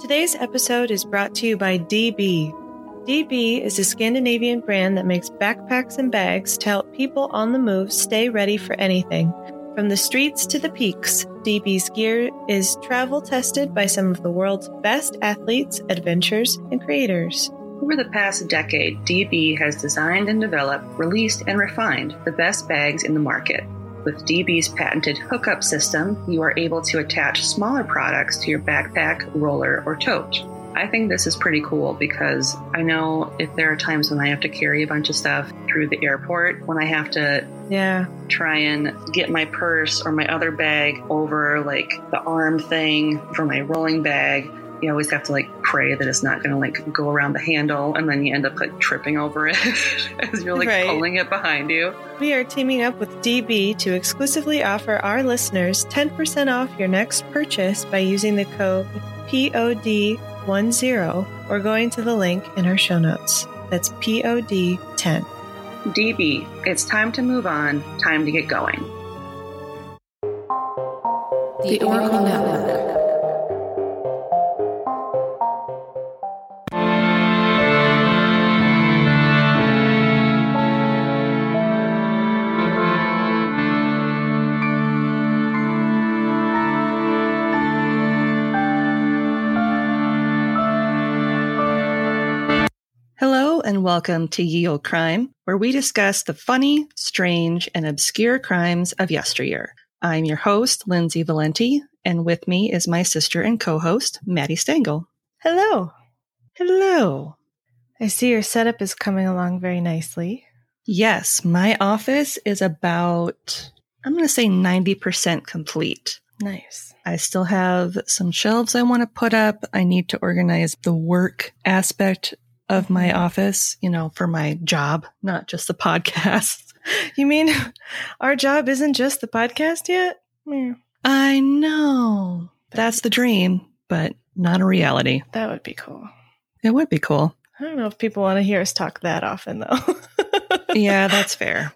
Today's episode is brought to you by DB. DB is a Scandinavian brand that makes backpacks and bags to help people on the move stay ready for anything. From the streets to the peaks, DB's gear is travel tested by some of the world's best athletes, adventurers, and creators. Over the past decade, DB has designed and developed, released, and refined the best bags in the market. With DB's patented hookup system, you are able to attach smaller products to your backpack, roller, or tote. I think this is pretty cool because I know if there are times when I have to carry a bunch of stuff through the airport, when I have to Yeah. try and get my purse or my other bag over like the arm thing for my rolling bag. You always have to like pray that it's not going to like go around the handle and then you end up like tripping over it as you're like Right. pulling it behind you. We are teaming up with DB to exclusively offer our listeners 10% off your next purchase by using the code POD10 or going to the link in our show notes. That's POD10. DB, it's time to move on, time to get going. The Oracle Network. And welcome to Ye Olde Crime, where we discuss the funny, strange, and obscure crimes of yesteryear. I'm your host, Lindsay Valenti, and with me is my sister and co-host, Maddie Stengel. Hello. Hello. I see your setup is coming along very nicely. Yes, my office is about, I'm going to say 90% complete. Nice. I still have some shelves I want to put up. I need to organize the work aspect of my office, you know, for my job, not just the podcast. You mean our job isn't just the podcast yet? Yeah, I know. That's the dream, but not a reality. that would be cool. It would be cool. I don't know if people want to hear us talk that often, though. Yeah, that's fair.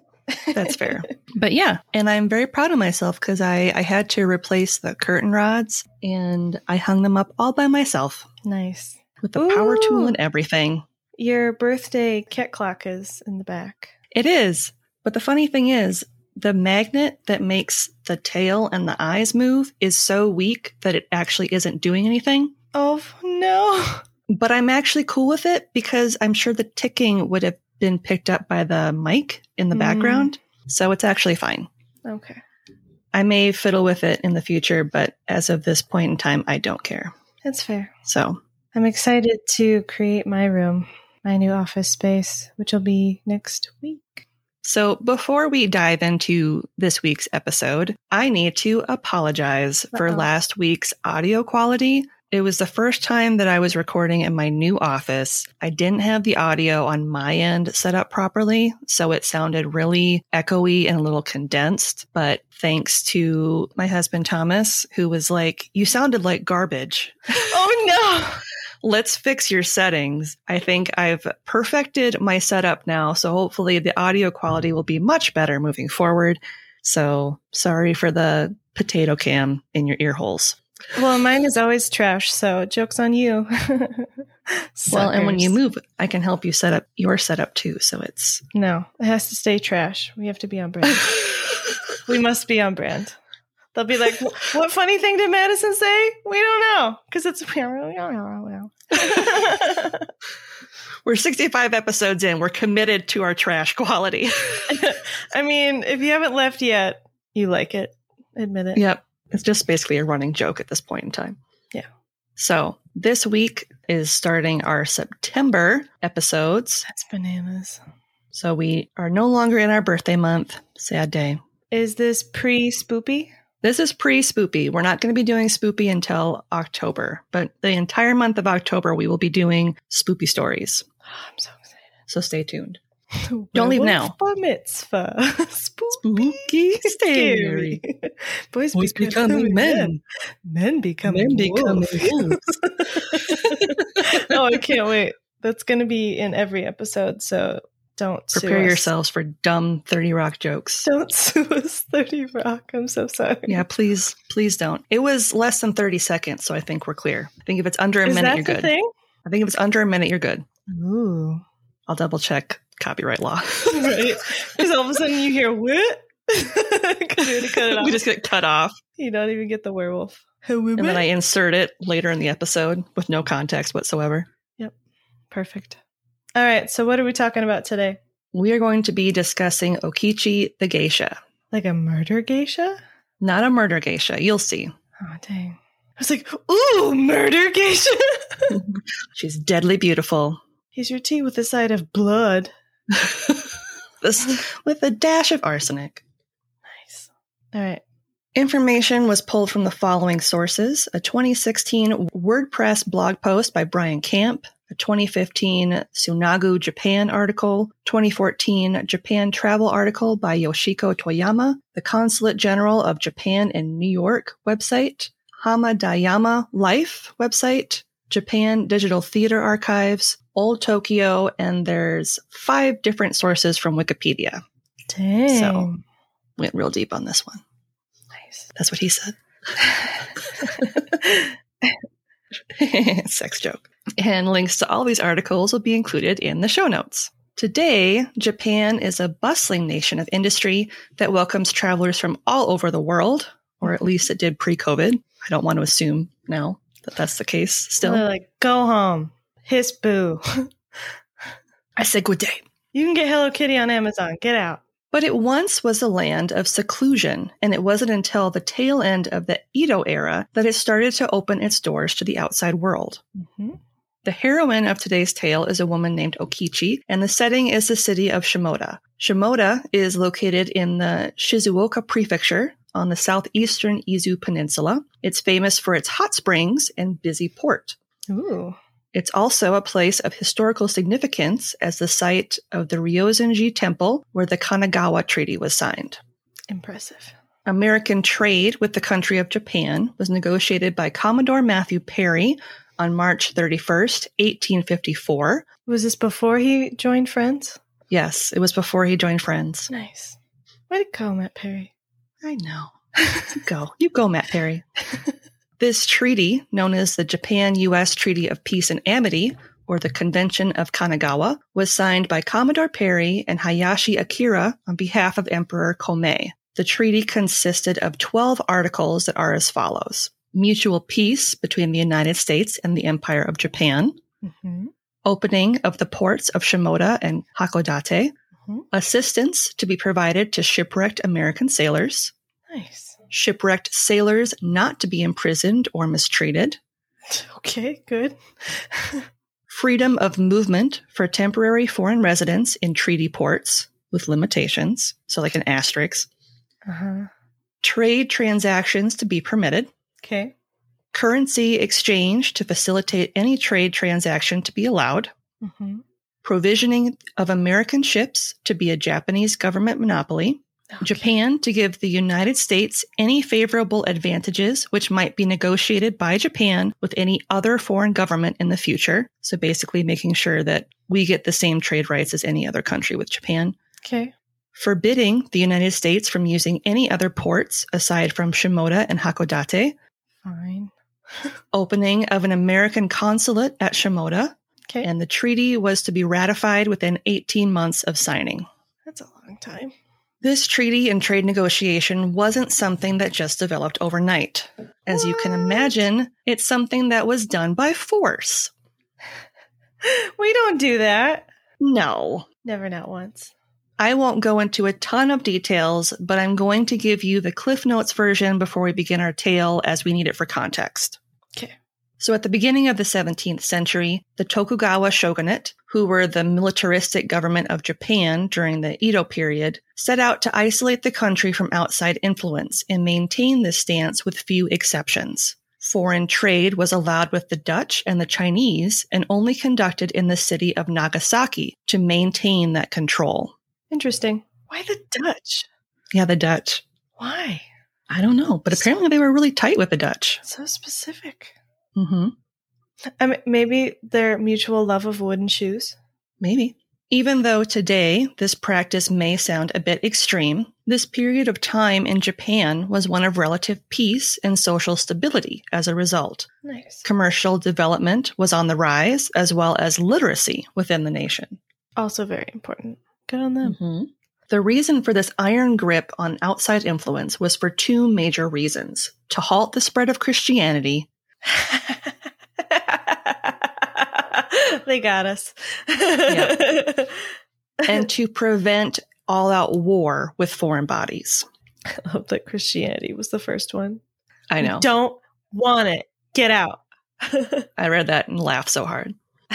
That's fair. But yeah, and I'm very proud of myself because I, I had to replace the curtain rods and I hung them up all by myself nice. with the power tool and everything. Your birthday cat clock is in the back. It is. But the funny thing is, the magnet that makes the tail and the eyes move is so weak that it actually isn't doing anything. Oh no! But I'm actually cool with it because I'm sure the ticking would have been picked up by the mic in the Mm. background. So it's actually fine. Okay, I may fiddle with it in the future, but as of this point in time, I don't care. that's fair. So I'm excited to create my room, my new office space, which will be next week. So before we dive into this week's episode, I need to apologize for Uh-oh. last week's audio quality. It was the first time that I was recording in my new office. I didn't have the audio on my end set up properly, so it sounded really echoey and a little condensed. But thanks to my husband Thomas, who was like, You sounded like garbage. Oh no! let's fix your settings. I think I've perfected my setup now, so hopefully the audio quality will be much better moving forward. So sorry for the potato cam in your ear holes. Well, mine is always trash, so joke's on you. Well, and when you move, I can help you set up your setup too. So it's no, it has to stay trash. We have to be on brand. we must be on brand. They'll be like, "What funny thing did Madison say?" We don't know because it's we're 65 episodes in. We're committed to our trash quality. I mean, if you haven't left yet, you like it. Admit it. Yep. It's just basically a running joke at this point in time. Yeah. So this week is starting our September episodes. That's bananas. So we are no longer in our birthday month. Sad day. Is this pre spoopy? This is pre spoopy. We're not going to be doing spoopy until October, but the entire month of October, we will be doing spoopy stories. Oh, I'm so excited. So stay tuned. Don't leave now. Bar mitzvah. Spooky. Spooky, Scary. Boys, Boys becoming men. Men becoming Men becoming wolves. oh, I can't wait. That's going to be in every episode. So Don't sue Prepare us. yourselves for dumb 30 Rock jokes. Don't sue us, 30 Rock. I'm so sorry. Yeah, please, please don't. It was less than 30 seconds, so I think we're clear. I think if it's under a Is minute, that you're the good. thing? I think if it's under a minute, you're good. Ooh. I'll double check copyright law. right. Because all of a sudden you hear what? We cut it off. we just get cut off. you don't even get the werewolf. And then I insert it later in the episode with no context whatsoever. Yep. Perfect. All right. So what are we talking about today? We are going to be discussing Okichi the geisha. Like a murder geisha? Not a murder geisha. You'll see. Oh dang. I was like, ooh, murder geisha. She's deadly beautiful. Here's your tea with a side of blood. This with a dash of arsenic. Nice. All right. Information was pulled from the following sources a 2016 WordPress blog post by Brian Camp, a 2015 Tsunagu Japan article, 2014 Japan travel article by Yoshiko Toyama, the Consulate General of Japan in New York website, Hamadayama Life website, Japan Digital Theater Archives, Old Tokyo, and there's five different sources from Wikipedia. Dang. So- Went real deep on this one. nice. That's what he said. Sex joke. And links to all these articles will be included in the show notes. Today, Japan is a bustling nation of industry that welcomes travelers from all over the world, or at least it did pre COVID. I don't want to assume now that that's the case still. They're like, go home. Hiss boo. I say good day. you can get Hello Kitty on Amazon. Get out. But it once was a land of seclusion, and it wasn't until the tail end of the Edo era that it started to open its doors to the outside world. Mm-hmm. The heroine of today's tale is a woman named Okichi, and the setting is the city of Shimoda. Shimoda is located in the Shizuoka prefecture on the southeastern Izu Peninsula. It's famous for its hot springs and busy port. Ooh. It's also a place of historical significance as the site of the Ryosenji Temple, where the Kanagawa Treaty was signed. Impressive. American trade with the country of Japan was negotiated by Commodore Matthew Perry on March 31st, 1854. Was this before he joined Friends? Yes, it was before he joined Friends. Nice. Way to go, Matt Perry. I know. You go. You go, Matt Perry. this treaty, known as the Japan US Treaty of Peace and Amity, or the Convention of Kanagawa, was signed by Commodore Perry and Hayashi Akira on behalf of Emperor Komei. The treaty consisted of 12 articles that are as follows mutual peace between the United States and the Empire of Japan, Mm-hmm. opening of the ports of Shimoda and Hakodate, Mhm. assistance to be provided to shipwrecked American sailors, Nice. Shipwrecked sailors not to be imprisoned or mistreated, Okay, good. freedom of movement for temporary foreign residents in treaty ports with limitations, so like an asterisk, Uh-huh. trade transactions to be permitted, Okay. currency exchange to facilitate any trade transaction to be allowed, Mm-hmm. provisioning of American ships to be a Japanese government monopoly, Japan to give the United States any favorable advantages which might be negotiated by Japan with any other foreign government in the future. So basically making sure that we get the same trade rights as any other country with Japan. Okay. Forbidding the United States from using any other ports aside from Shimoda and Hakodate. Fine. Opening of an American consulate at Shimoda. Okay. And the treaty was to be ratified within 18 months of signing. That's a long time. This treaty and trade negotiation wasn't something that just developed overnight. As you can imagine, it's something that was done by force. We don't do that. No. Never, not once. I won't go into a ton of details, but I'm going to give you the Cliff Notes version before we begin our tale as we need it for context. Okay. So at the beginning of the 17th century, the Tokugawa shogunate, who were the militaristic government of Japan during the Edo period, set out to isolate the country from outside influence and maintain this stance with few exceptions. Foreign trade was allowed with the Dutch and the Chinese and only conducted in the city of Nagasaki to maintain that control. Interesting. Why the Dutch? Yeah, the Dutch. Why? I don't know, but apparently they were really tight with the Dutch. So specific. hmm I mean, maybe their mutual love of wooden shoes. Maybe. Even though today this practice may sound a bit extreme, this period of time in Japan was one of relative peace and social stability as a result. Nice. Commercial development was on the rise, as well as literacy within the nation. Also very important. Good on them. Mm-hmm. The reason for this iron grip on outside influence was for two major reasons to halt the spread of Christianity they got us. and to prevent all out war with foreign bodies. I hope that Christianity was the first one. I know. Don't want it. Get out. I read that and laughed so hard.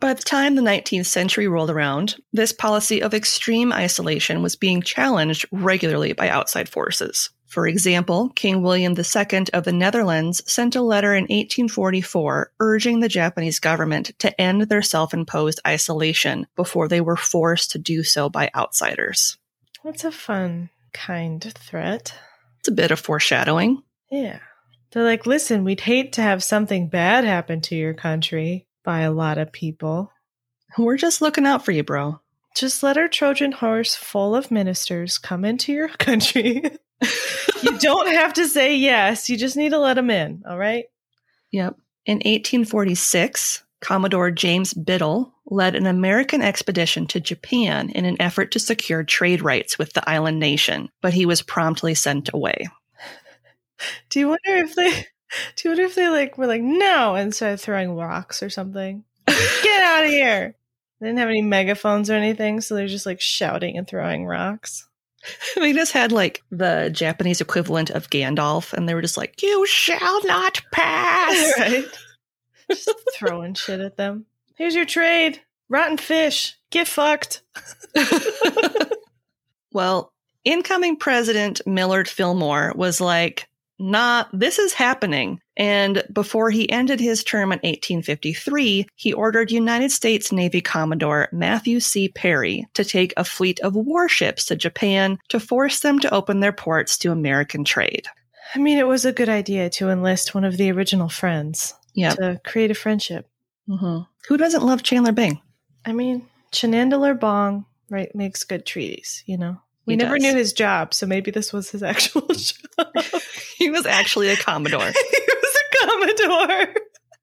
By the time the 19th century rolled around, this policy of extreme isolation was being challenged regularly by outside forces. For example, King William II of the Netherlands sent a letter in 1844 urging the Japanese government to end their self imposed isolation before they were forced to do so by outsiders. That's a fun, kind threat. It's a bit of foreshadowing. Yeah. They're like, listen, we'd hate to have something bad happen to your country by a lot of people. We're just looking out for you, bro. Just let our Trojan horse full of ministers come into your country. You don't have to say yes. You just need to let them in. All right. Yep. In 1846, Commodore James Biddle led an American expedition to Japan in an effort to secure trade rights with the island nation, but he was promptly sent away. Do you wonder if they do you wonder if they like were like no instead of throwing rocks or something? Get out of here. They didn't have any megaphones or anything, so they're just like shouting and throwing rocks. they just had like the Japanese equivalent of Gandalf, and they were just like, You shall not pass. right. Just throwing shit at them. Here's your trade. Rotten fish. Get fucked. well, incoming president Millard Fillmore was like, Nah, this is happening. And before he ended his term in 1853, he ordered United States Navy Commodore Matthew C. Perry to take a fleet of warships to Japan to force them to open their ports to American trade. I mean, it was a good idea to enlist one of the original friends Yeah. to create a friendship. hmm Who doesn't love Chandler Bing? I mean, Chanandler Bong right makes good treaties, you know. We He never does. knew his job, so maybe this was his actual job. He was actually a Commodore. he was a commodore.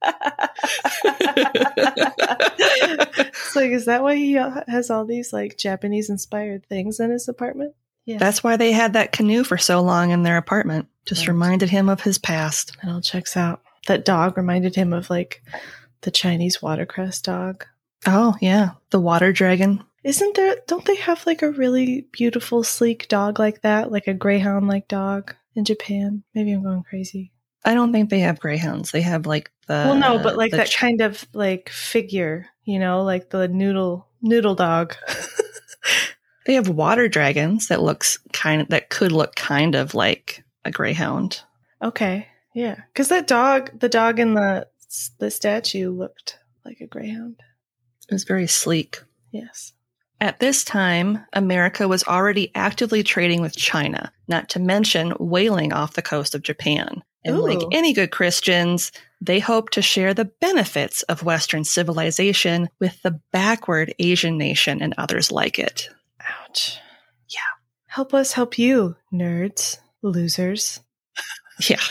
it's like, is that why he has all these like Japanese inspired things in his apartment? Yeah, That's why they had that canoe for so long in their apartment. Just Right. reminded him of his past. it all checks out. That dog reminded him of like the Chinese watercress dog. Oh, yeah. The water dragon. Isn't there? Don't they have like a really beautiful, sleek dog like that, like a greyhound like dog in Japan? Maybe I'm going crazy. I don't think they have greyhounds. They have like the. well, no, but like that ch- kind of like figure, you know, like the noodle noodle dog. They have water dragons that looks kind of that could look kind of like a greyhound. okay, yeah, because that dog, the dog in the the statue looked like a greyhound. It was very sleek. Yes. At this time, America was already actively trading with China, not to mention whaling off the coast of Japan. And like any good Christians, they hoped to share the benefits of Western civilization with the backward Asian nation and others like it. Ouch. Yeah. Help us help you, nerds, losers. Yeah.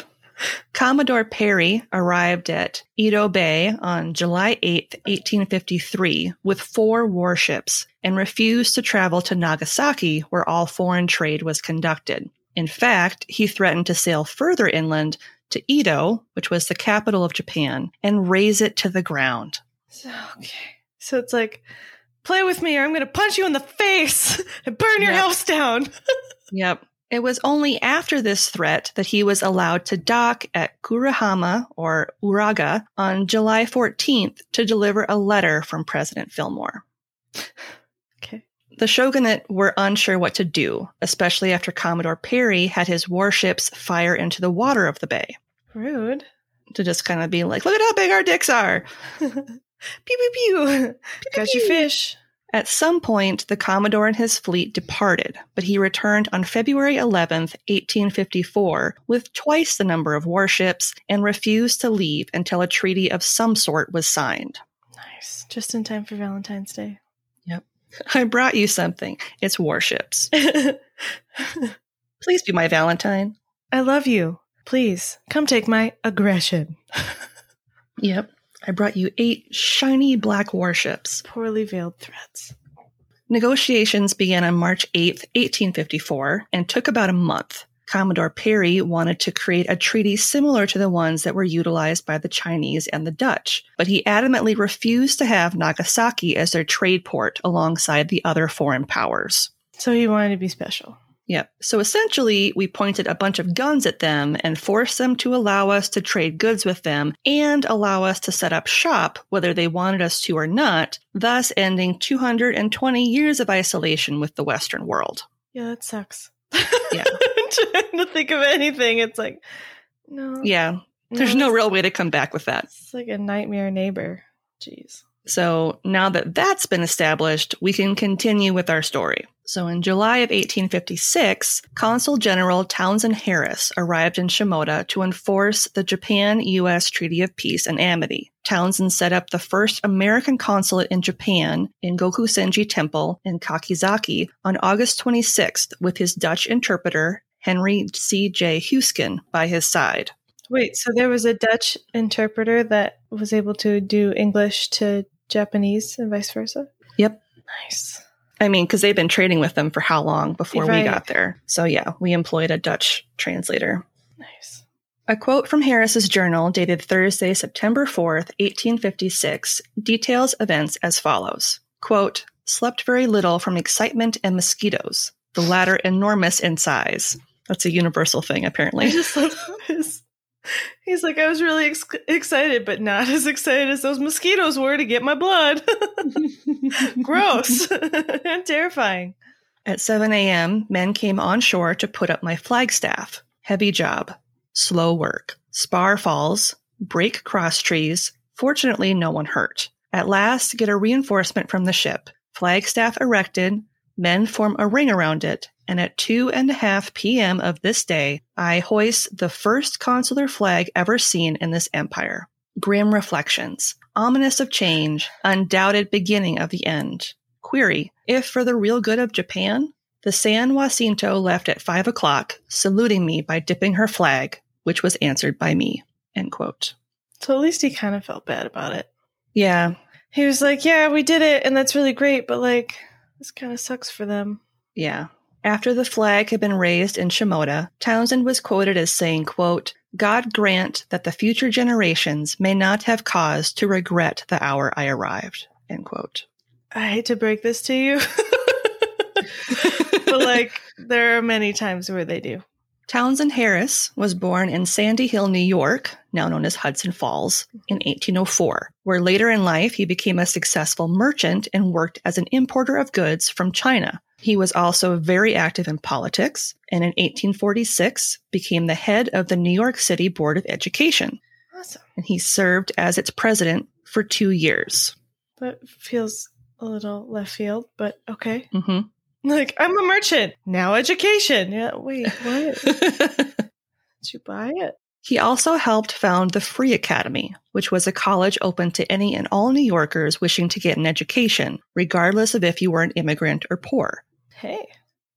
Commodore Perry arrived at Edo Bay on July 8, 1853, with four warships and refused to travel to Nagasaki, where all foreign trade was conducted. In fact, he threatened to sail further inland to Edo, which was the capital of Japan, and raze it to the ground. So, okay. So it's like, play with me or I'm going to punch you in the face and burn your Yep. house down. Yep. It was only after this threat that he was allowed to dock at Kurihama or Uraga on July 14th to deliver a letter from President Fillmore. Okay. The shogunate were unsure what to do, especially after Commodore Perry had his warships fire into the water of the bay Rude. to just kind of be like, look at how big our dicks are. pew pew pew. Got your fish. At some point, the Commodore and his fleet departed, but he returned on February 11th, 1854, with twice the number of warships and refused to leave until a treaty of some sort was signed. Nice. Just in time for Valentine's Day. Yep. I brought you something. It's warships. Please be my Valentine. I love you. Please come take my aggression. Yep. I brought you eight shiny black warships. Poorly veiled threats. Negotiations began on March 8th, 1854, and took about a month. Commodore Perry wanted to create a treaty similar to the ones that were utilized by the Chinese and the Dutch, but he adamantly refused to have Nagasaki as their trade port alongside the other foreign powers. So he wanted to be special. Yep. So essentially, we pointed a bunch of guns at them and forced them to allow us to trade goods with them and allow us to set up shop, whether they wanted us to or not, thus ending 220 years of isolation with the Western world. Yeah, that sucks. Yeah. trying to think of anything. It's like, no. Yeah. There's no real way to come back with that. It's like a nightmare neighbor. Jeez. So now that that's been established, we can continue with our story. So in July of 1856, Consul General Townsend Harris arrived in Shimoda to enforce the Japan US Treaty of Peace and Amity. Townsend set up the first American consulate in Japan in Gyokusenji Temple in Kakizaki on August 26th with his Dutch interpreter, Henry C. J. Heusken, by his side. Wait, so there was a Dutch interpreter that was able to do English to Japanese and vice versa? Yep. Nice. I mean, because they've been trading with them for how long before Right. we got there? So, yeah, we employed a Dutch translator. Nice. A quote from Harris's journal dated Thursday, September 4th, 1856, details events as follows. Quote, slept very little from excitement and mosquitoes, the latter enormous in size. That's a universal thing, apparently. He's like, I was really ex- excited, but not as excited as those mosquitoes were to get my blood. Gross and terrifying. At 7 a.m., men came on shore to put up my flagstaff. Heavy job. Slow work. Spar falls. Break cross trees. Fortunately, no one hurt. At last, get a reinforcement from the ship. Flagstaff erected. Men form a ring around it. And at two and a half p.m. of this day, I hoist the first consular flag ever seen in this empire. Grim reflections. Ominous of change. Undoubted beginning of the end. Query, if for the real good of Japan? The San Jacinto left at five o'clock, saluting me by dipping her flag, which was answered by me. End quote. So at least he kind of felt bad about it. Yeah, He was like, Yeah, we did it, and that's really great, but like, this kind of sucks for them. yeah. After the flag had been raised in Shimoda, Townsend was quoted as saying, quote, God grant that the future generations may not have cause to regret the hour I arrived. End quote. I hate to break this to you, but like, there are many times where they do. Townsend Harris was born in Sandy Hill, New York, now known as Hudson Falls, in 1804, where later in life he became a successful merchant and worked as an importer of goods from China. He was also very active in politics and in 1846 became the head of the New York City Board of Education, Awesome. and he served as its president for two years. That feels a little left field, but okay. hmm Like, I'm a merchant. Now education. Yeah, wait, what? Did you buy it? He also helped found the Free Academy, which was a college open to any and all New Yorkers wishing to get an education, regardless of if you were an immigrant or poor. Hey.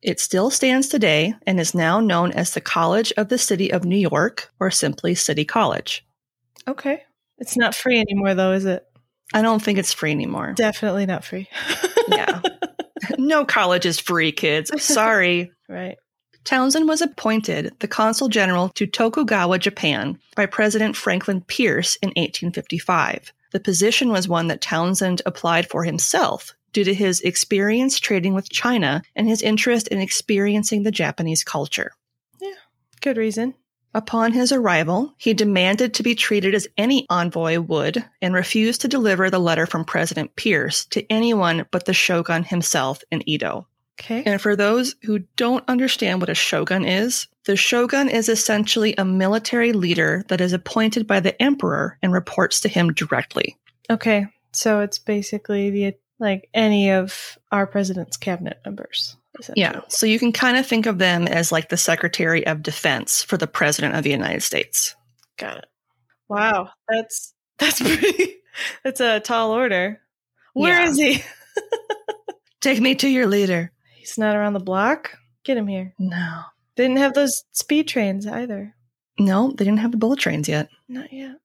It still stands today and is now known as the College of the City of New York or simply City College. Okay. It's not free anymore, though, is it? I don't think it's free anymore. Definitely not free. Yeah. no college is free, kids. Sorry. right. Townsend was appointed the consul general to Tokugawa, Japan, by President Franklin Pierce in 1855. The position was one that Townsend applied for himself due to his experience trading with China and his interest in experiencing the Japanese culture. Yeah, good reason. Upon his arrival, he demanded to be treated as any envoy would and refused to deliver the letter from President Pierce to anyone but the shogun himself in Edo. Okay. And for those who don't understand what a shogun is, the shogun is essentially a military leader that is appointed by the emperor and reports to him directly. Okay. So it's basically the like any of our president's cabinet members. Yeah. So you can kind of think of them as like the Secretary of Defense for the President of the United States. Got it. Wow. That's that's pretty that's a tall order. Where Yeah. is he? Take me to your leader. He's not around the block. Get him here. No. They didn't have those speed trains either. No, they didn't have the bullet trains yet. Not yet.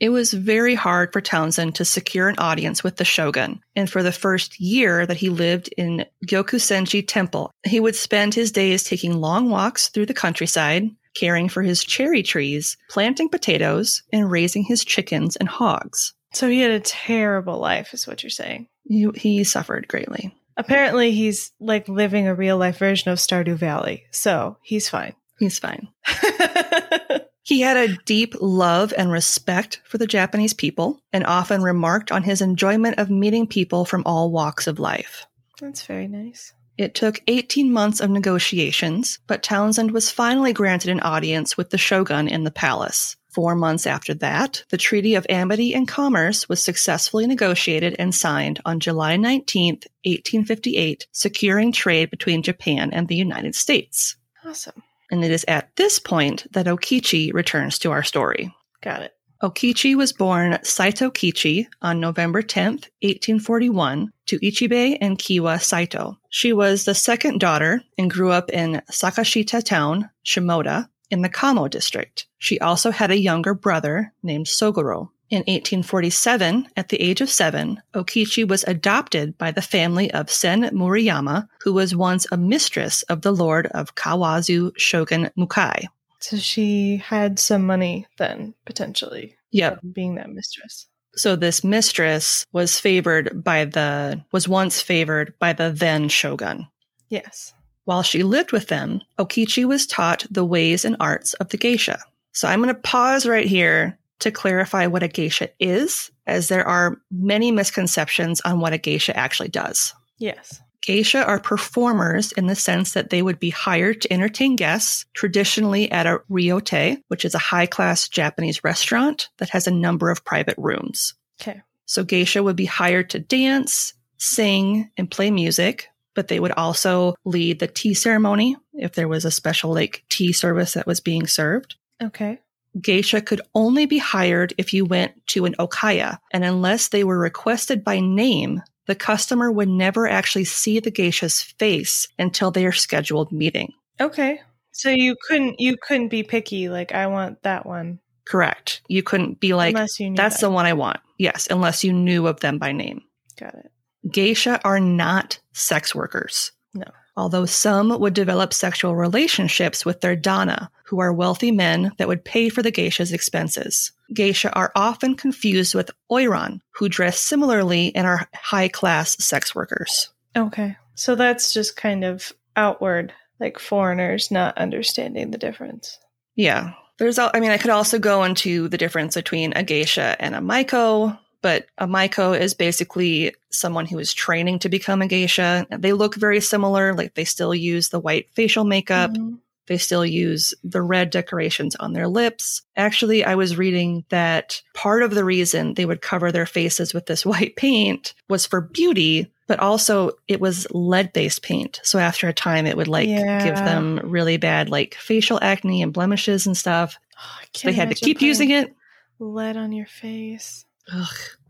It was very hard for Townsend to secure an audience with the shogun, and for the first year that he lived in Gyokusenji Temple, he would spend his days taking long walks through the countryside, caring for his cherry trees, planting potatoes, and raising his chickens and hogs. So he had a terrible life, is what you're saying. He, he suffered greatly. Apparently, he's like living a real life version of Stardew Valley, so he's fine. He's fine. He had a deep love and respect for the Japanese people and often remarked on his enjoyment of meeting people from all walks of life. That's very nice. It took 18 months of negotiations, but Townsend was finally granted an audience with the shogun in the palace. Four months after that, the Treaty of Amity and Commerce was successfully negotiated and signed on July 19, 1858, securing trade between Japan and the United States. Awesome. And it is at this point that Okichi returns to our story. Got it. Okichi was born Saito Kichi on November 10th, 1841, to Ichibe and Kiwa Saito. She was the second daughter and grew up in Sakashita Town, Shimoda, in the Kamo district. She also had a younger brother named Sogoro. In 1847, at the age of seven, Okichi was adopted by the family of Sen Murayama, who was once a mistress of the lord of Kawazu Shogun Mukai. So she had some money then, potentially. Yep. Being that mistress. So this mistress was favored by the, was once favored by the then shogun. Yes. While she lived with them, Okichi was taught the ways and arts of the geisha. So I'm going to pause right here to clarify what a geisha is, as there are many misconceptions on what a geisha actually does. Yes. Geisha are performers in the sense that they would be hired to entertain guests, traditionally at a ryotei, which is a high class Japanese restaurant that has a number of private rooms. Okay. So geisha would be hired to dance, sing, and play music, but they would also lead the tea ceremony if there was a special like tea service that was being served. Okay. Geisha could only be hired if you went to an okiya, and unless they were requested by name, the customer would never actually see the geisha's face until their scheduled meeting. Okay. So you couldn't you couldn't be picky like I want that one Correct. You couldn't be like, unless you knew that's that. the one I want. Yes, unless you knew of them by name. Got it. Geisha are not sex workers. No. Although some would develop sexual relationships with their dana, who are wealthy men that would pay for the geisha's expenses. Geisha are often confused with oiran, who dress similarly and are high class sex workers. Okay. So that's just kind of outward, like foreigners not understanding the difference. Yeah. There's, I mean, I could also go into the difference between a geisha and a maiko, but a maiko is basically someone who is training to become a geisha. They look very similar, like they still use the white facial makeup. Mhm. They still use the red decorations on their lips. Actually, I was reading that part of the reason they would cover their faces with this white paint was for beauty, but also it was lead based paint. So after a time, it would like Yeah. give them really bad like facial acne and blemishes and stuff. Oh, So they had to keep using it. Lead on your face. Ugh.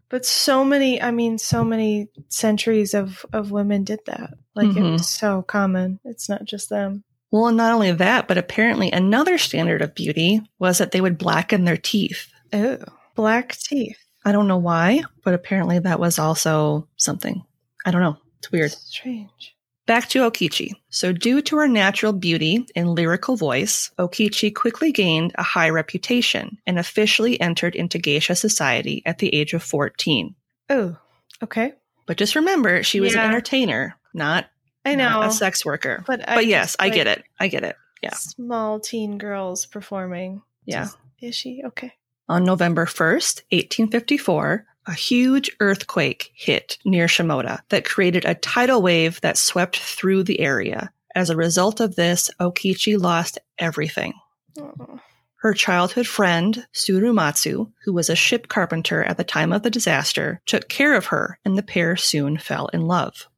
But so many, I mean, so many centuries of, of women did that. Like it Mhm. was so common. It's not just them. Well, and not only that, but apparently another standard of beauty was that they would blacken their teeth. Oh, black teeth. I don't know why, but apparently that was also something. I don't know. It's weird. Strange. Back to Okichi. So, due to her natural beauty and lyrical voice, Okichi quickly gained a high reputation and officially entered into geisha society at the age of 14. Oh, okay. But just remember, she was Yeah. an entertainer, not, I not a sex worker. but I But yes, just, I like, get it. I get it. Yeah. Small teen girls performing. Yeah. Just- Is she? Okay. On November 1st, 1854, a huge earthquake hit near Shimoda that created a tidal wave that swept through the area. As a result of this, Okichi lost everything. Oh, Her childhood friend, Tsurumatsu, who was a ship carpenter at the time of the disaster, took care of her and the pair soon fell in love.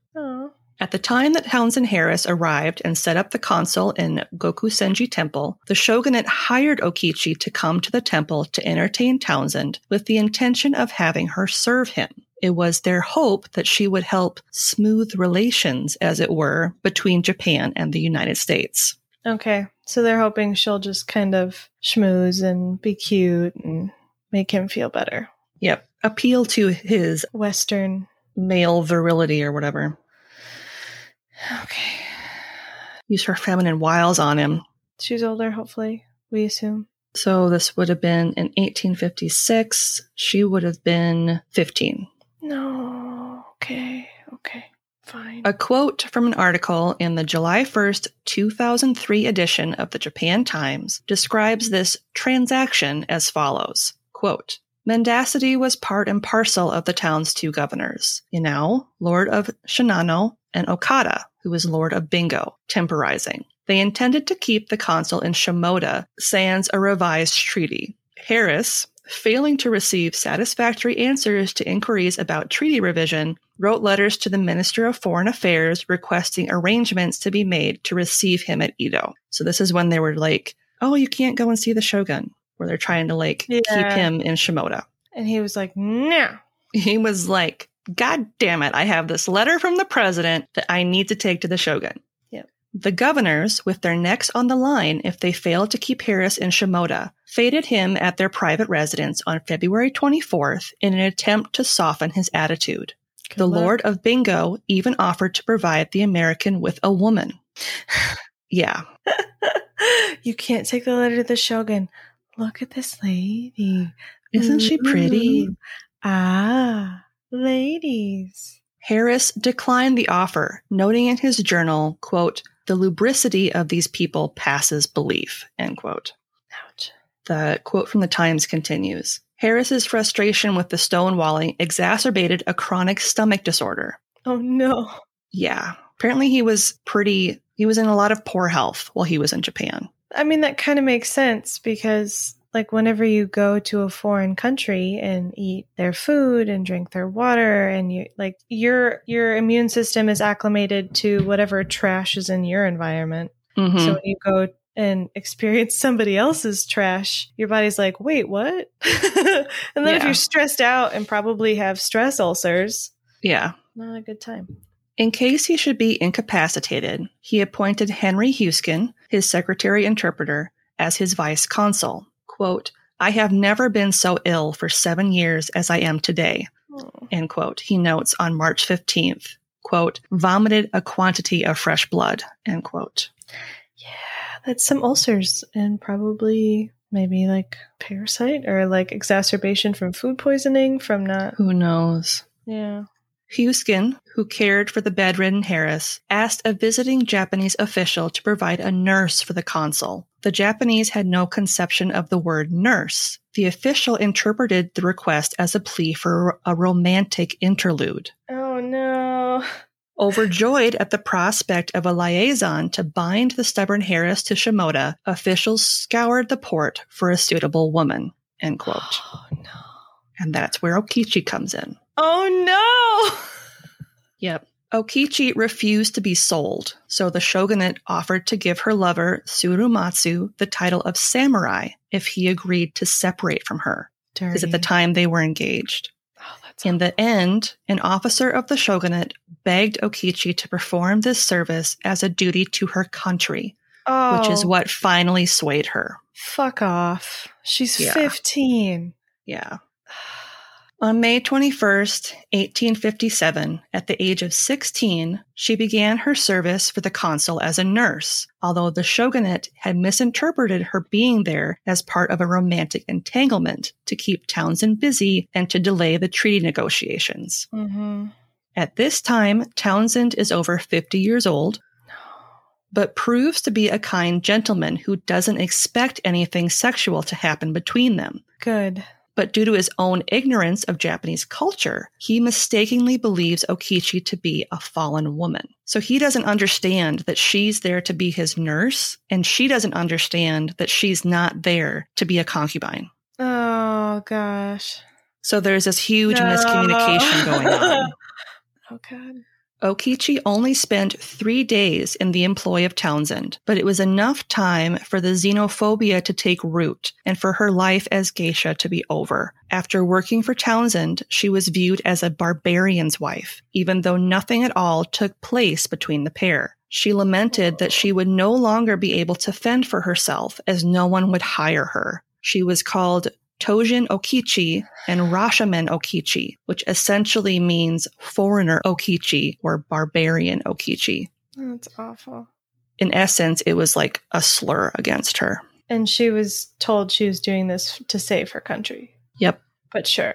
At the time that Townsend Harris arrived and set up the consul in Gyokusenji Temple, the shogunate hired Okichi to come to the temple to entertain Townsend with the intention of having her serve him. It was their hope that she would help smooth relations, as it were, between Japan and the United States. Okay. So they're hoping she'll just kind of schmooze and be cute and make him feel better. Yep. Appeal to his Western. male virility or whatever. Okay. Use her feminine wiles on him. She's older, hopefully, we assume. So this would have been in 1856. She would have been 15. No. Okay. Okay. Fine. A quote from an article in the July 1st, 2003 edition of the Japan Times describes mm-hmm. this transaction as follows. Quote, Mendacity was part and parcel of the town's two governors, Inao, Lord of Shinano, and Okada, who was Lord of Bingo, temporizing. They intended to keep the consul in Shimoda sans a revised treaty. Harris, failing to receive satisfactory answers to inquiries about treaty revision, wrote letters to the Minister of Foreign Affairs requesting arrangements to be made to receive him at Edo. So this is when they were like, "Oh, you can't go and see the shogun," where they're trying to like keep him in Shimoda. and he was like, no. He was like, "God damn it! I have this letter from the president that I need to take to the shogun." Yep. The governors, with their necks on the line if they failed to keep Harris in Shimoda, feted him at their private residence on February 24th in an attempt to soften his attitude. Good the luck. Lord of Bingo even offered to provide the American with a woman. yeah. you can't take the letter to the shogun. Look at this lady. Isn't she pretty? Ooh. Ah, ladies. Harris declined the offer, noting in his journal, quote, the lubricity of these people passes belief, end quote. Ouch. The quote from the Times continues. Harris's frustration with the stonewalling exacerbated a chronic stomach disorder. Oh no. Yeah. Apparently he was pretty he was in a lot of poor health while he was in Japan. I mean, that kind of makes sense because, like, whenever you go to a foreign country and eat their food and drink their water, and you like your your immune system is acclimated to whatever trash is in your environment. Mhm. So when you go and experience somebody else's trash, your body's like, wait, what? and then if you're stressed out and probably have stress ulcers, yeah. not a good time. In case he should be incapacitated, he appointed Henry Heusken, his secretary interpreter, as his vice consul. Quote, I have never been so ill for seven years as I am today, Oh. end quote. He notes on March 15th, quote, vomited a quantity of fresh blood, end quote. Yeah, that's some ulcers and probably maybe like parasite or like exacerbation from food poisoning from not. Who knows? Yeah. Heusken, who cared for the bedridden Harris, asked a visiting Japanese official to provide a nurse for the consul. The Japanese had no conception of the word nurse. The official interpreted the request as a plea for a romantic interlude. Oh no. Overjoyed at the prospect of a liaison to bind the stubborn Harris to Shimoda, officials scoured the port for a suitable woman. End quote. Oh no. And that's where Okichi comes in. Oh no. Yep. Okichi refused to be sold, so the shogunate offered to give her lover, Tsurumatsu, the title of samurai if he agreed to separate from her, because at the time they were engaged. Oh, that's In the end, an officer of the shogunate begged Okichi to perform this service as a duty to her country, oh, which is oh. what finally swayed her. Fuck off. She's Yeah. 15. Yeah. On May 21st, 1857, at the age of 16, she began her service for the consul as a nurse, although the shogunate had misinterpreted her being there as part of a romantic entanglement to keep Townsend busy and to delay the treaty negotiations. Mm-hmm. At this time, Townsend is over 50 years old, but proves to be a kind gentleman who doesn't expect anything sexual to happen between them Good. But due to his own ignorance of Japanese culture, he mistakenly believes Okichi to be a fallen woman. So he doesn't understand that she's there to be his nurse, and she doesn't understand that she's not there to be a concubine. Oh gosh. So there's this huge No. miscommunication going on. Oh god. Okichi only spent three days in the employ of Townsend, but it was enough time for the xenophobia to take root and for her life as geisha to be over. After working for Townsend, she was viewed as a barbarian's wife, even though nothing at all took place between the pair. She lamented that she would no longer be able to fend for herself as no one would hire her. She was called Tojin Okichi and Rashamen Okichi, which essentially means foreigner Okichi or barbarian Okichi. That's awful. In essence, it was like a slur against her. And she was told she was doing this to save her country. Yep. But sure.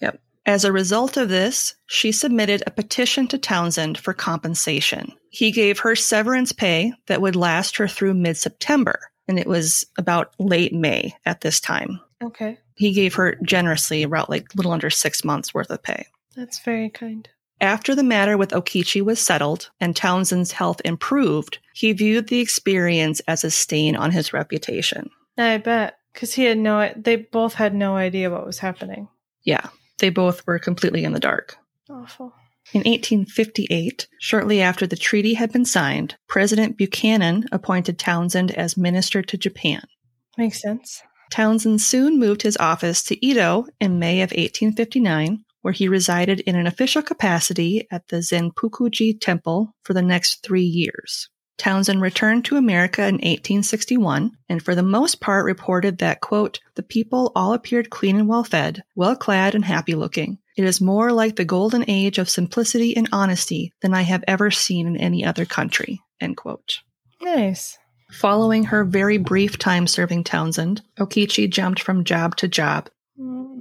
Yep. As a result of this, she submitted a petition to Townsend for compensation. He gave her severance pay that would last her through mid September, and it was about late May at this time. Okay. He gave her generously about like little under six months worth of pay. That's very kind. After the matter with Okichi was settled and Townsend's health improved, he viewed the experience as a stain on his reputation. I bet. Because he had no, they both had no idea what was happening. Yeah, they both were completely in the dark. Awful. In 1858, shortly after the treaty had been signed, President Buchanan appointed Townsend as minister to Japan. Makes sense. Townsend soon moved his office to Edo in May of 1859, where he resided in an official capacity at the Zenpukuji Temple for the next three years. Townsend returned to America in 1861 and for the most part reported that, quote, the people all appeared clean and well fed, well clad and happy looking. It is more like the golden age of simplicity and honesty than I have ever seen in any other country, end quote. Nice. Following her very brief time serving Townsend, Okichi jumped from job to job,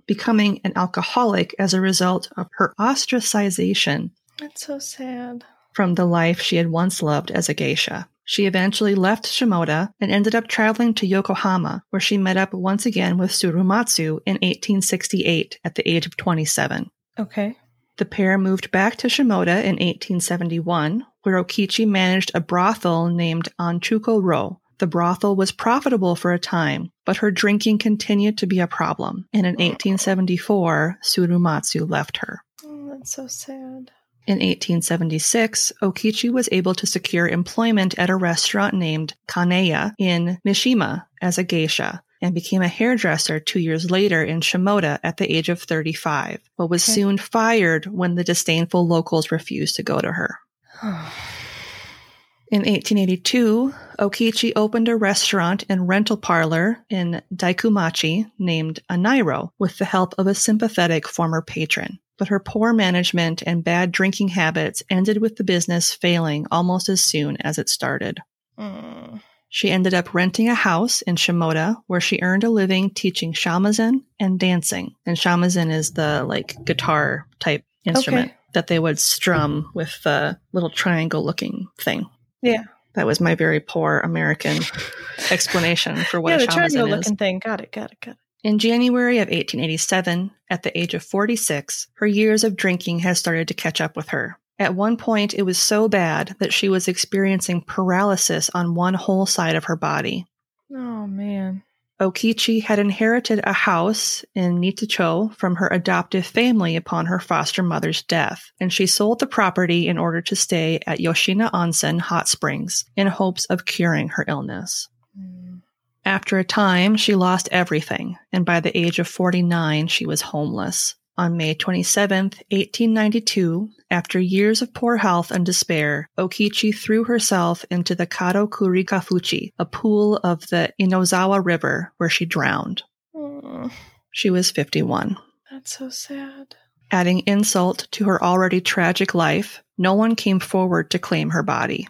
becoming an alcoholic as a result of her ostracization That's so sad. from the life she had once loved as a geisha. She eventually left Shimoda and ended up traveling to Yokohama, where she met up once again with Tsurumatsu in 1868 at the age of 27. Okay. The pair moved back to Shimoda in 1871, where Okichi managed a brothel named Anchuko Ro. The brothel was profitable for a time, but her drinking continued to be a problem, and in 1874, Tsurumatsu left her. Oh, that's so sad. In 1876, Okichi was able to secure employment at a restaurant named Kaneya in Mishima as a geisha and became a hairdresser two years later in Shimoda at the age of 35, but was Okay. soon fired when the disdainful locals refused to go to her. In 1882, Okichi opened a restaurant and rental parlor in Daikumachi named Anairo with the help of a sympathetic former patron. But her poor management and bad drinking habits ended with the business failing almost as soon as it started. Mm. She ended up renting a house in Shimoda where she earned a living teaching shamisen and dancing. And shamisen is the like guitar type instrument Okay. That they would strum with the little triangle looking thing. Yeah. That was my very poor American explanation for what yeah, a the triangle is. looking thing. Got it, got it, got it. In January of 1887, at the age of 46, her years of drinking had started to catch up with her. At one point, it was so bad that she was experiencing paralysis on one whole side of her body. Oh, man. Okichi had inherited a house in Nitacho from her adoptive family upon her foster mother's death, and she sold the property in order to stay at Yoshina Onsen Hot Springs in hopes of curing her illness. Mm. After a time, she lost everything, and by the age of 49, she was homeless. On May 27, 1892, after years of poor health and despair, Okichi threw herself into the Kado Kurikafuchi, a pool of the Inozawa River, where she drowned. Mm. She was 51. That's so sad. Adding insult to her already tragic life, no one came forward to claim her body.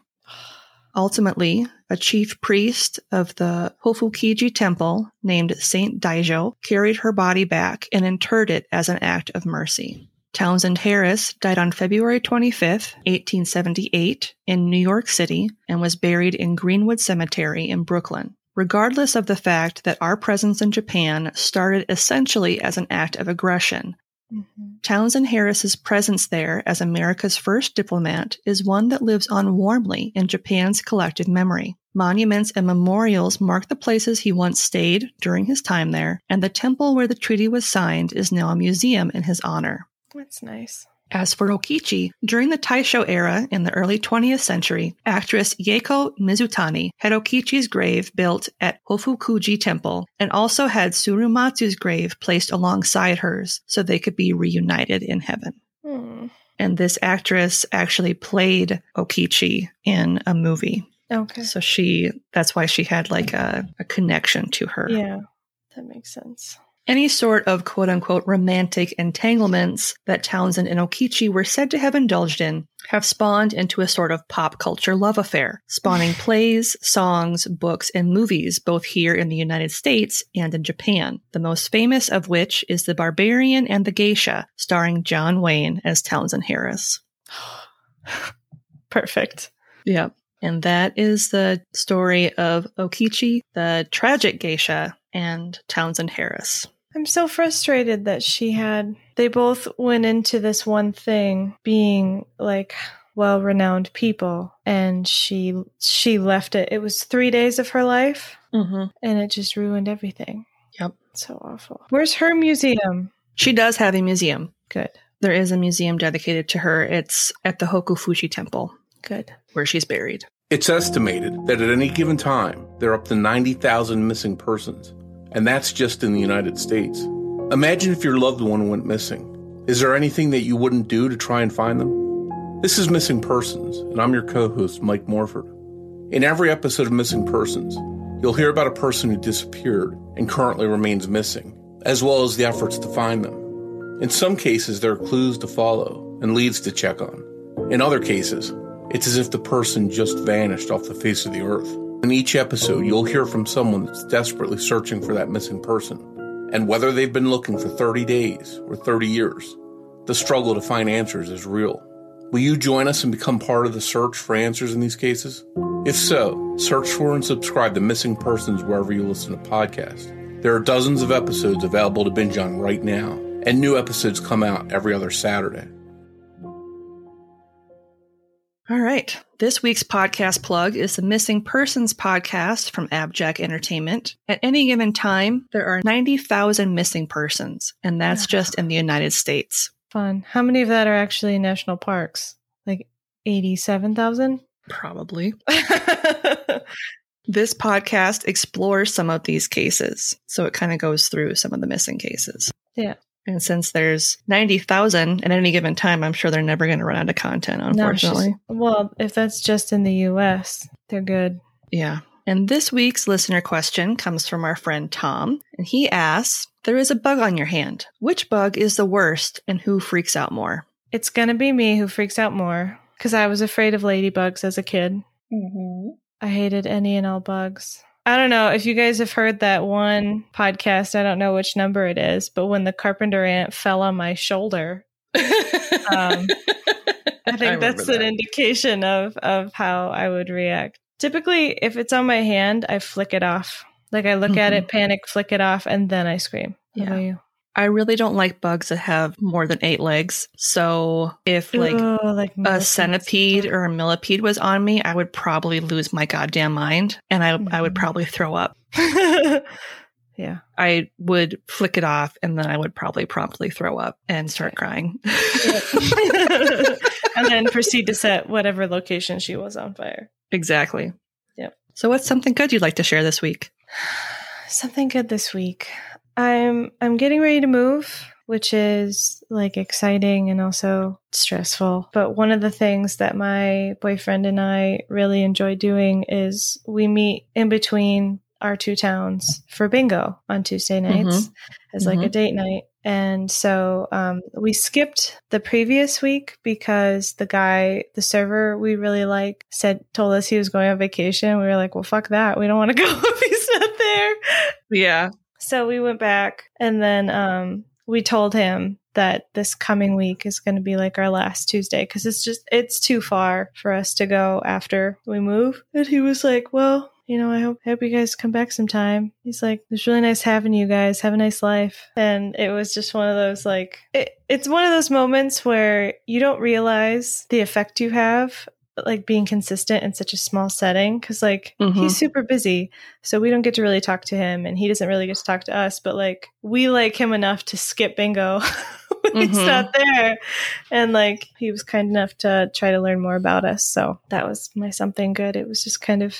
Ultimately, a chief priest of the Hofukuji temple named Saint Daijo carried her body back and interred it as an act of mercy. Townsend Harris died on February 25th, 1878, in New York City and was buried in Greenwood Cemetery in Brooklyn. Regardless of the fact that our presence in Japan started essentially as an act of aggression, Mhm. Townsend Harris's presence there as America's first diplomat is one that lives on warmly in Japan's collective memory. Monuments and memorials mark the places he once stayed during his time there, and the temple where the treaty was signed is now a museum in his honor. That's nice. As for Okichi, during the Taisho era in the early 20th century, actress Yaeko Mizutani had Okichi's grave built at Hofukuji Temple and also had Tsurumatsu's grave placed alongside hers so they could be reunited in heaven. Hmm. And this actress actually played Okichi in a movie. Okay. So she, that's why she had like a, a connection to her. Yeah, that makes sense. Any sort of quote unquote romantic entanglements that Townsend and Okichi were said to have indulged in have spawned into a sort of pop culture love affair, spawning plays, songs, books, and movies both here in the United States and in Japan. The most famous of which is The Barbarian and the Geisha, starring John Wayne as Townsend Harris. Perfect. Yep. And that is the story of Okichi, the tragic geisha, and Townsend Harris. I'm so frustrated that she had. They both went into this one thing being like well-renowned people, and she she left it. It was three days of her life, Mm-hmm. and it just ruined everything. Yep. So awful. Where's her museum? She does have a museum. Good. There is a museum dedicated to her. It's at the Hofukuji Temple, Good. where she's buried. It's estimated that at any given time, there are up to 90,000 missing persons, and that's just in the United States. Imagine if your loved one went missing. Is there anything that you wouldn't do to try and find them? This is Missing Persons, and I'm your co host, Mike Morford. In every episode of Missing Persons, you'll hear about a person who disappeared and currently remains missing, as well as the efforts to find them. In some cases, there are clues to follow and leads to check on. In other cases, it's as if the person just vanished off the face of the earth. In each episode, you'll hear from someone that's desperately searching for that missing person. And whether they've been looking for 30 days or 30 years, the struggle to find answers is real. Will you join us and become part of the search for answers in these cases? If so, search for and subscribe to Missing Persons wherever you listen to podcasts. There are dozens of episodes available to binge on right now, and new episodes come out every other Saturday. All right. This week's podcast plug is the Missing Persons podcast from Abjack Entertainment. At any given time, there are 90,000 missing persons, and that's just in the United States. Fun. How many of that are actually national parks? Like eighty-seven thousand. Probably. This podcast explores some of these cases. So it kind of goes through some of the missing cases. Yeah. And since there's 90,000 at any given time, I'm sure they're never going to run out of content, No, unfortunately. well, if that's just in the U.S., they're good. Yeah. And this week's listener question comes from our friend Tom, and he asks There is a bug on your hand. Which bug is the worst, and who freaks out more? It's gonna be me who freaks out more because I was afraid of ladybugs as a kid. Mm-hmm. I hated any and all bugs. I don't know if you guys have heard that one podcast. I don't know which number it is, but when the carpenter ant fell on my shoulder, um, I think that's an indication of of how I would react. Typically, if it's on my hand, I flick it off. Like I look at it, panic, flick it off, and then I scream. How Yeah. I really don't like bugs that have more than eight legs. So if like Ugh, like a centipede or a millipede was on me, I would probably lose my goddamn mind and I, I would Mhm. probably throw up. yeah. I would flick it off and then I would probably promptly throw up and start crying. and then proceed to set whatever location she was on fire. exactly. Yep. So what's something good you'd like to share this week? Something good this week. I'm I'm getting ready to move, which is like exciting and also stressful. But one of the things that my boyfriend and I really enjoy doing is we meet in between our two towns for bingo on Tuesday nights as like a date night. And so um, we skipped the previous week because the guy, the server we really like, said told us he was going on vacation. We were like, well, fuck that. We don't want to go if he's not there. Yeah. So we went back and then um, we told him that this coming week is going to be like our last Tuesday because it's just it's too far for us to go after we move. And he was like, "Well, you know, I hope hope you guys come back sometime." He's like, "It's really nice having you guys. Have a nice life." And it was just one of those like it, it's one of those moments where you don't realize the effect you have like being consistent in such a small setting because like Mhm. he's super busy so we don't get to really talk to him and he doesn't really get to talk to us but like we like him enough to skip bingo he's Mhm. not there. And like he was kind enough to try to learn more about us. So that was my something good. It was just kind of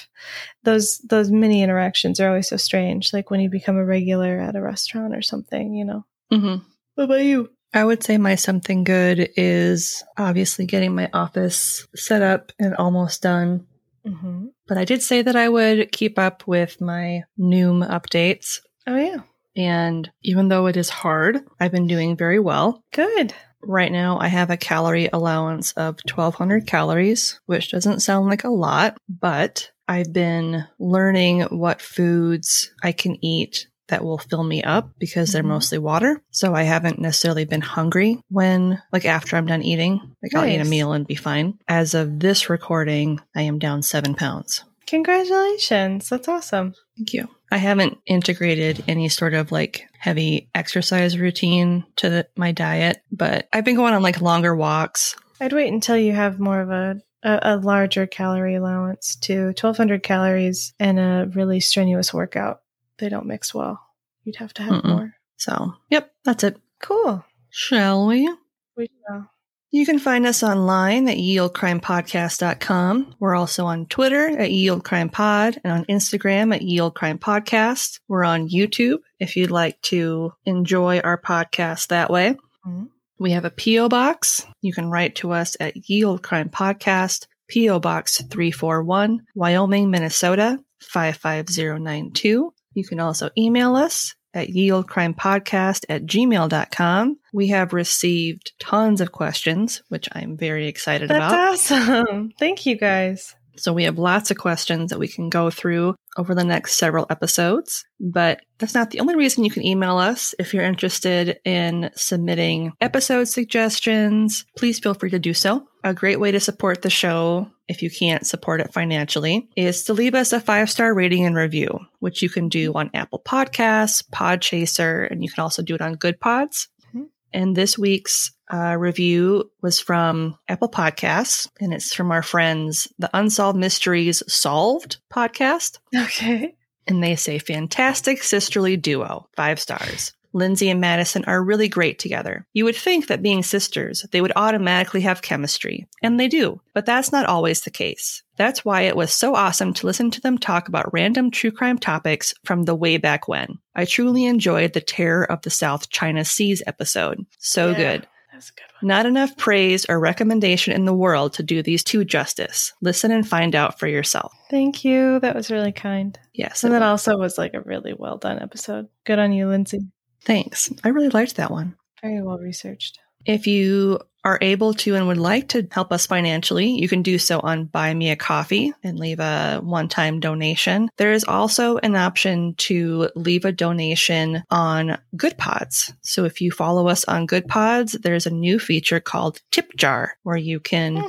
those those mini interactions are always so strange. Like when you become a regular at a restaurant or something, you know. Mm-hmm. What about you? I would say my something good is obviously getting my office set up and almost done. Mm-hmm. But I did say that I would keep up with my Noom updates. Oh yeah. And even though it is hard, I've been doing very well. Good. Right now, I have a calorie allowance of 1200 calories, which doesn't sound like a lot, but I've been learning what foods I can eat that will fill me up because they're Mhm. mostly water. So I haven't necessarily been hungry when, like, after I'm done eating. Like, I'll eat a meal and be fine. As of this recording, I am down seven pounds. Congratulations. That's awesome. Thank you. I haven't integrated any sort of like heavy exercise routine to the, my diet, but I've been going on like longer walks. I'd wait until you have more of a a, a larger calorie allowance to 1200 calories and a really strenuous workout. They don't mix well. You'd have to have Mm-mm. more. So, yep, that's it. Cool. Shall we? We shall. You can find us online at yeoldecrimepodcast.com. We're also on Twitter at yeoldecrimepod and on Instagram at yeoldecrimepodcast. We're on YouTube if you'd like to enjoy our podcast that way. Mhm. We have a P.O. Box. You can write to us at Ye Olde Crime Podcast, P.O. Box 341, Wyoming, Minnesota 55092. You can also email us at yeoldecrimepodcast at gmail.com. We have received tons of questions, which I'm very excited about. That's awesome. Thank you guys. So we have lots of questions that we can go through over the next several episodes. But that's not the only reason you can email us. If you're interested in submitting episode suggestions, please feel free to do so. A great way to support the show, if you can't support it financially, is to leave us a five star rating and review, which you can do on Apple Podcasts, Podchaser, and you can also do it on Good Pods. Mhm. And this week's uh, review was from Apple Podcasts, and it's from our friends, the Unsolved Mysteries Solved podcast. Okay. And they say, fantastic sisterly duo, five stars. Lindsay and Madison are really great together. You would think that being sisters, they would automatically have chemistry, and they do, but that's not always the case. That's why it was so awesome to listen to them talk about random true crime topics from the way back when. I truly enjoyed the Terror of the South China Seas episode. So Yeah. good. That's a good one. Not enough praise or recommendation in the world to do these two justice. Listen and find out for yourself. Thank you. That was really kind. Yes. And that was. also was like a really well done episode. Good on you, Lindsay. Thanks. I really liked that one. Very well researched. If you are able to and would like to help us financially, you can do so on Buy Me a Coffee and leave a one time donation. There is also an option to leave a donation on Good Pods. So if you follow us on Good Pods, there's a new feature called Tip Jar where you can Hmm.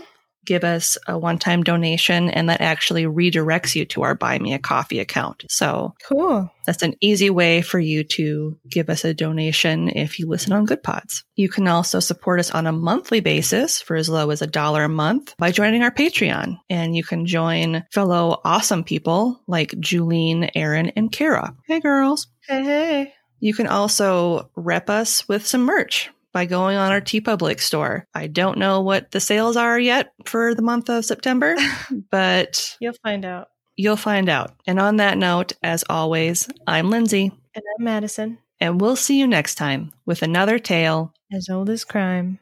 Give us a one time donation and that actually redirects you to our Buy Me a Coffee account. So Cool. that's an easy way for you to give us a donation if you listen on Good Pods. You can also support us on a monthly basis for as low as a dollar a month by joining our Patreon. And you can join fellow awesome people like Julene, Aaron, and Kara. Hey, girls. Hey, hey. You can also rep us with some merch by going on our TeePublic store. I don't know what the sales are yet for the month of September, but You'll find out. you'll find out. And on that note, as always, I'm Lindsay. And I'm Madison. And we'll see you next time with another tale As old as crime.